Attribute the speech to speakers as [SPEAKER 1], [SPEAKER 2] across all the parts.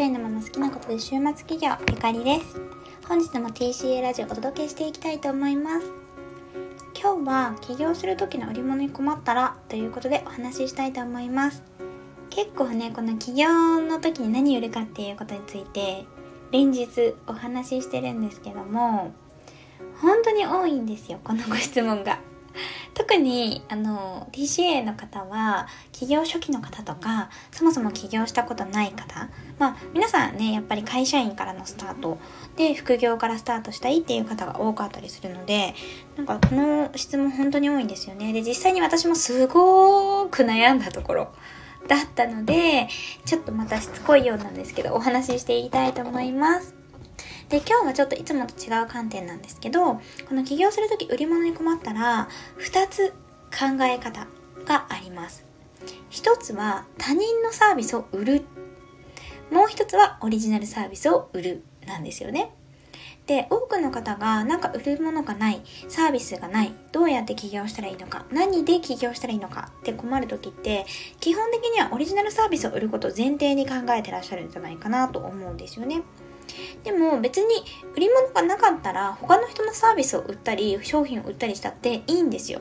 [SPEAKER 1] 社員のまま好きなことで週末企業ゆかりです。本日も TCA ラジオお届けしていきたいと思います。今日は起業する時の売り物に困ったらということでお話ししたいと思います。結構ねこの起業の時に何売るかっていうことについて連日お話ししてるんですけども本当に多いんですよこのご質問が。特にあの TCA の方は起業初期の方とかそもそも起業したことない方まあ皆さんねやっぱり会社員からのスタートで副業からスタートしたいっていう方が多かったりするのでなんかこの質問本当に多いんですよね。で実際に私もすごく悩んだところだったのでちょっとまたしつこいようなんですけどお話ししていきたいと思います。で今日はちょっといつもと違う観点なんですけどこの起業する時売り物に困ったら2つ考え方があります。1つは他人のサービスを売る。もう1つはオリジナルサービスを売るなんですよね。で多くの方がなんか売るものがないサービスがない。どうやって起業したらいいのか。何で起業したらいいのか。って困る時って基本的にはオリジナルサービスを売ることを前提に考えてらっしゃるんじゃないかなと思うんですよね。でも別に売り物がなかったら他の人のサービスを売ったり商品を売ったりしたっていいんですよ。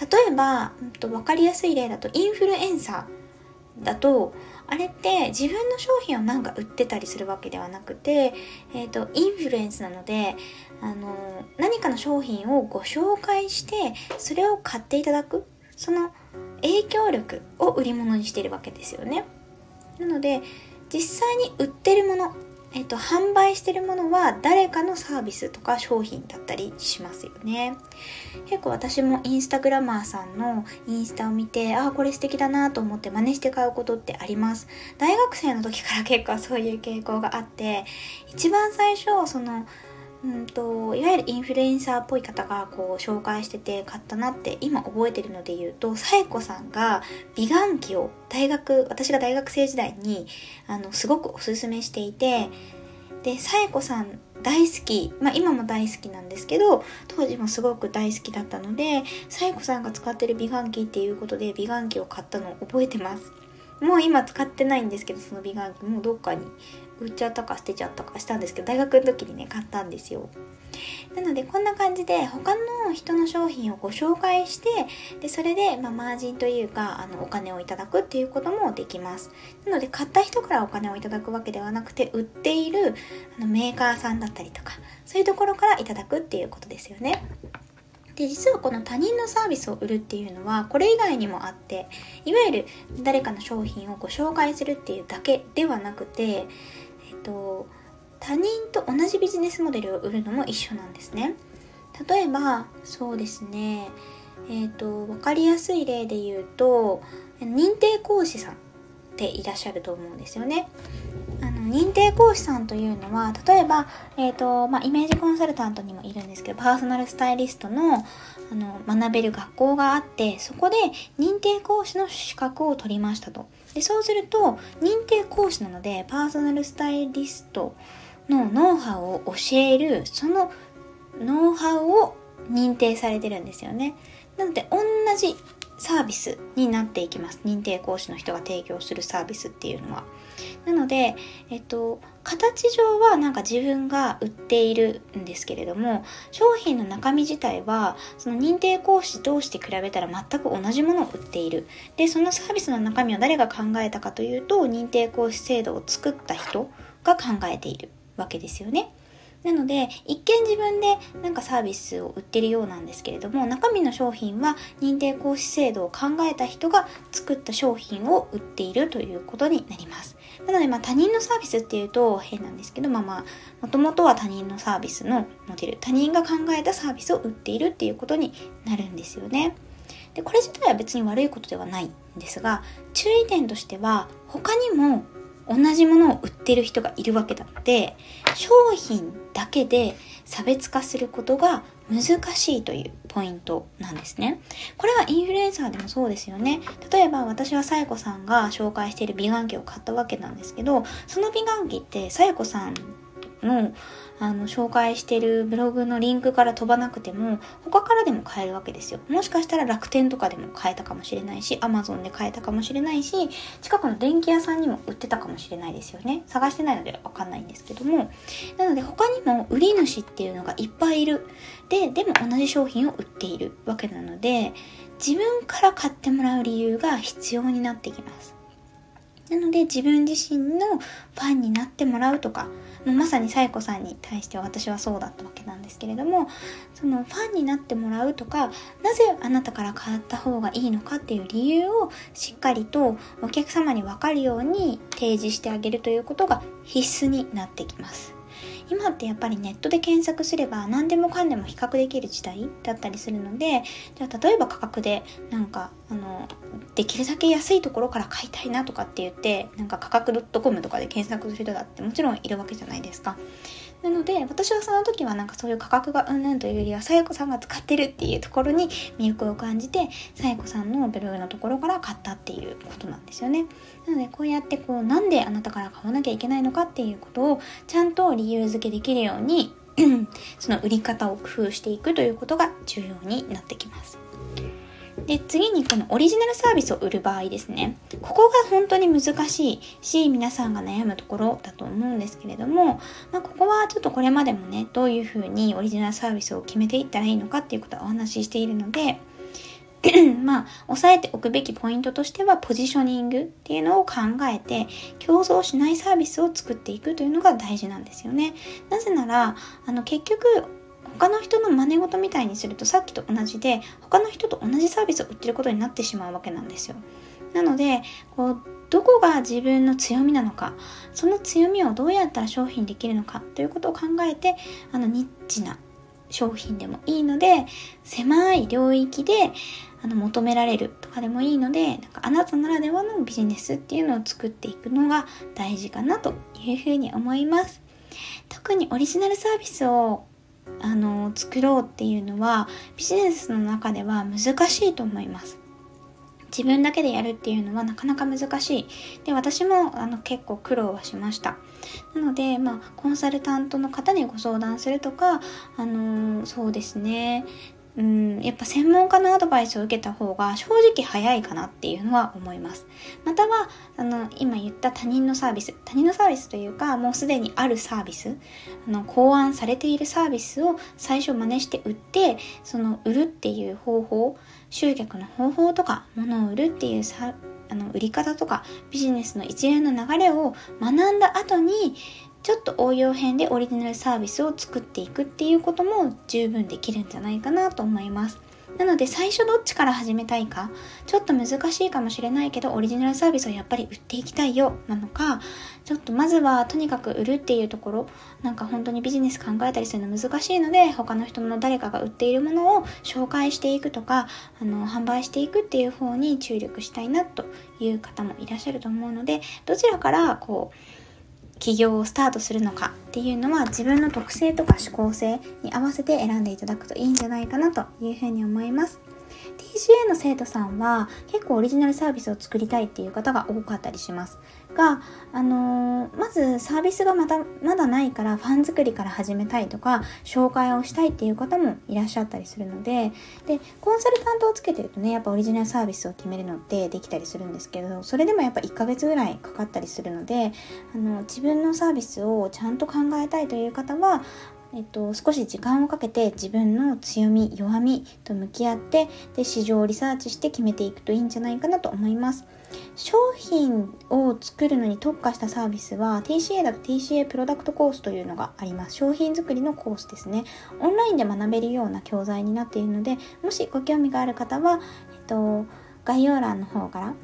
[SPEAKER 1] 例えば、うん、と分かりやすい例だとインフルエンサーだとあれって自分の商品をなんか売ってたりするわけではなくて、えーと、インフルエンスなのであの何かの商品をご紹介してそれを買っていただくその影響力を売り物にしているわけですよね。なので実際に売ってるものえっと、販売してるものは誰かのサービスとか商品だったりしますよね。結構私もインスタグラマーさんのインスタを見て、ああ、これ素敵だなと思って真似して買うことってあります。大学生の時から結構そういう傾向があって、一番最初、その、うんと、いわゆるインフルエンサーっぽい方がこう紹介してて買ったなって今覚えてるので言うと、サエコさんが美顔器を大学、私が大学生時代にあのすごくおすすめしていて、で、サエコさん大好き、まあ今も大好きなんですけど、当時もすごく大好きだったので、サエコさんが使ってる美顔器っていうことで美顔器を買ったのを覚えてます。もう今使ってないんですけど、その美顔器もうどっかに売っちゃったか捨てちゃったかしたんですけど大学の時にね買ったんですよ。なのでこんな感じで他の人の商品をご紹介してでそれで、まあ、マージンというかあのお金をいただくっていうこともできます。なので買った人からお金をいただくわけではなくて売っているあのメーカーさんだったりとかそういうところからいただくっていうことですよね。で実はこの他人のサービスを売るっていうのはこれ以外にもあっていわゆる誰かの商品をご紹介するっていうだけではなくてえっと他人と同じビジネスモデルを売るのも一緒なんですね。例えばそうですね。えっ、ー、と分かりやすい例で言うと認定講師さんっていらっしゃると思うんですよね。認定講師さんというのは例えば、えーとまあ、イメージコンサルタントにもいるんですけどパーソナルスタイリストのあの学べる学校があってそこで認定講師の資格を取りましたと。でそうすると認定講師なのでパーソナルスタイリストのノウハウを教えるそのノウハウを認定されてるんですよね。なので同じサービスになっていきます。認定講師の人が提供するサービスっていうのは。なので、えっと、形上はなんか自分が売っているんですけれども商品の中身自体はその認定講師同士で比べたら全く同じものを売っている。でそのサービスの中身を誰が考えたかというと認定講師制度を作った人が考えているわけですよね。なので一見自分でなんかサービスを売ってるようなんですけれども中身の商品は認定講師制度を考えた人が作った商品を売っているということになります。なのでまあ他人のサービスっていうと変なんですけどまあまあもともとは他人のサービスのモデル他人が考えたサービスを売っているっていうことになるんですよね。でこれ自体は別に悪いことではないんですが注意点としては他にも同じものを売ってる人がいるわけだって商品だけで差別化することが難しいというポイントなんですね。これはインフルエンサーでもそうですよね。例えば私はさやこさんが紹介している美顔器を買ったわけなんですけど、その美顔器ってさやこさんのあの紹介してるブログのリンクから飛ばなくても他からでも買えるわけですよ。もしかしたら楽天とかでも買えたかもしれないし Amazon で買えたかもしれないし近くの電気屋さんにも売ってたかもしれないですよね。探してないのでわかんないんですけども。なので他にも売り主っていうのがいっぱいいる。ででも同じ商品を売っているわけなので自分から買ってもらう理由が必要になってきます。なので自分自身のファンになってもらうとかもうまさにサイコさんに対して私はそうだったわけなんですけれどもそのファンになってもらうとかなぜあなたから変わった方がいいのかっていう理由をしっかりとお客様に分かるように提示してあげるということが必須になってきます。今ってやっぱりネットで検索すれば何でもかんでも比較できる時代だったりするのでじゃあ例えば価格でなんかあのできるだけ安いところから買いたいなとかって言ってなんか価格 .com とかで検索する人だってもちろんいるわけじゃないですか。なので私はその時はなんかそういう価格がうんぬんというよりはさやこさんが使ってるっていうところに魅力を感じてさやこさんのブログのところから買ったっていうことなんですよね。なのでこうやってこうなんであなたから買わなきゃいけないのかっていうことをちゃんと理由づ付けできるように その売り方を工夫していくということが重要になってきます。で、次にこのオリジナルサービスを売る場合ですね。ここが本当に難しいし、皆さんが悩むところだと思うんですけれども、まあ、ここはちょっとこれまでもね、どういうふうにオリジナルサービスを決めていったらいいのかっていうことはお話ししているので、まあ、押さえておくべきポイントとしては、ポジショニングっていうのを考えて、競争しないサービスを作っていくというのが大事なんですよね。なぜなら、あの、結局、他の人の真似事みたいにするとさっきと同じで他の人と同じサービスを売ってることになってしまうわけなんですよ。なのでこうどこが自分の強みなのかその強みをどうやったら商品できるのかということを考えてあのニッチな商品でもいいので狭い領域であの求められるとかでもいいのでなんかあなたならではのビジネスっていうのを作っていくのが大事かなというふうに思います。特にオリジナルサービスをあの作ろうっていうのはビジネスの中では難しいと思います自分だけでやるっていうのはなかなか難しい。で私もあの結構苦労はしました。なので、まあ、コンサルタントの方にご相談するとか、あのー、そうですね、うん、やっぱ専門家のアドバイスを受けた方が正直早いかなっていうのは思います。または、あの、今言った他人のサービス、他人のサービスというか、もうすでにあるサービス、あの、考案されているサービスを最初真似して売って、その売るっていう方法、集客の方法とか、物を売るっていうさ、あの、売り方とか、ビジネスの一連の流れを学んだ後に、ちょっと応用編でオリジナルサービスを作っていくっていうことも十分できるんじゃないかなと思います。なので最初どっちから始めたいか、ちょっと難しいかもしれないけど、オリジナルサービスをやっぱり売っていきたいよ、なのか、ちょっとまずはとにかく売るっていうところ、なんか本当にビジネス考えたりするの難しいので、他の人の誰かが売っているものを紹介していくとか、あの、販売していくっていう方に注力したいなという方もいらっしゃると思うので、どちらからこう、起業をスタートするのかっていうのは自分の特性とか思考性に合わせて選んでいただくといいんじゃないかなというふうに思います。TCA の生徒さんは結構オリジナルサービスを作りたいっていう方が多かったりします。が、あのー、まずサービスがまだまだないからファン作りから始めたいとか紹介をしたいっていう方もいらっしゃったりするのででコンサルタントをつけてるとねやっぱオリジナルサービスを決めるのってできたりするんですけどそれでもやっぱ1ヶ月ぐらいかかったりするのであの自分のサービスをちゃんと考えたいという方はえっと、少し時間をかけて自分の強み弱みと向き合ってで市場をリサーチして決めていくといいんじゃないかなと思います。商品を作るのに特化したサービスは TCA だと TCA プロダクトコースというのがあります。商品作りのコースですね。オンラインで学べるような教材になっているのでもしご興味がある方は、えっと、概要欄の方から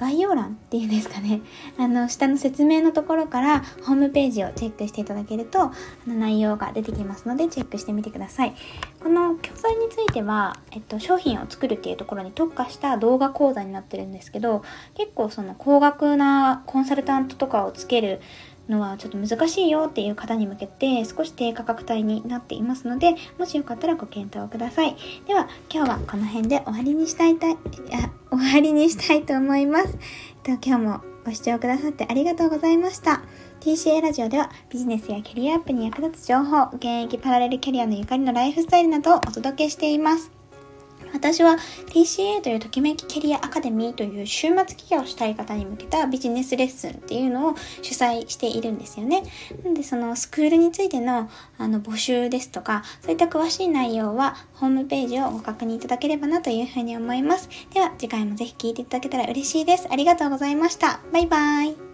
[SPEAKER 1] 概要欄っていうんですかね、あの、下の説明のところからホームページをチェックしていただけると、あの内容が出てきますので、チェックしてみてください。この教材については、えっと、商品を作るっていうところに特化した動画講座になってるんですけど、結構その高額なコンサルタントとかをつけるのはちょっと難しいよっていう方に向けて少し低価格帯になっていますのでもしよかったらご検討ください。では今日はこの辺で終わりにしたいたいや終わりにしたいと思います。えっと今日もご視聴くださってありがとうございました。TCA ラジオではビジネスやキャリアアップに役立つ情報、現役パラレルキャリアのゆかりのライフスタイルなどをお届けしています。私は TCA というときめきキャリアアカデミーという週末企業したい方に向けたビジネスレッスンっていうのを主催しているんですよね。なのでそのスクールについてのあの募集ですとか、そういった詳しい内容はホームページをご確認いただければなというふうに思います。では次回もぜひ聴いていただけたら嬉しいです。ありがとうございました。バイバイ。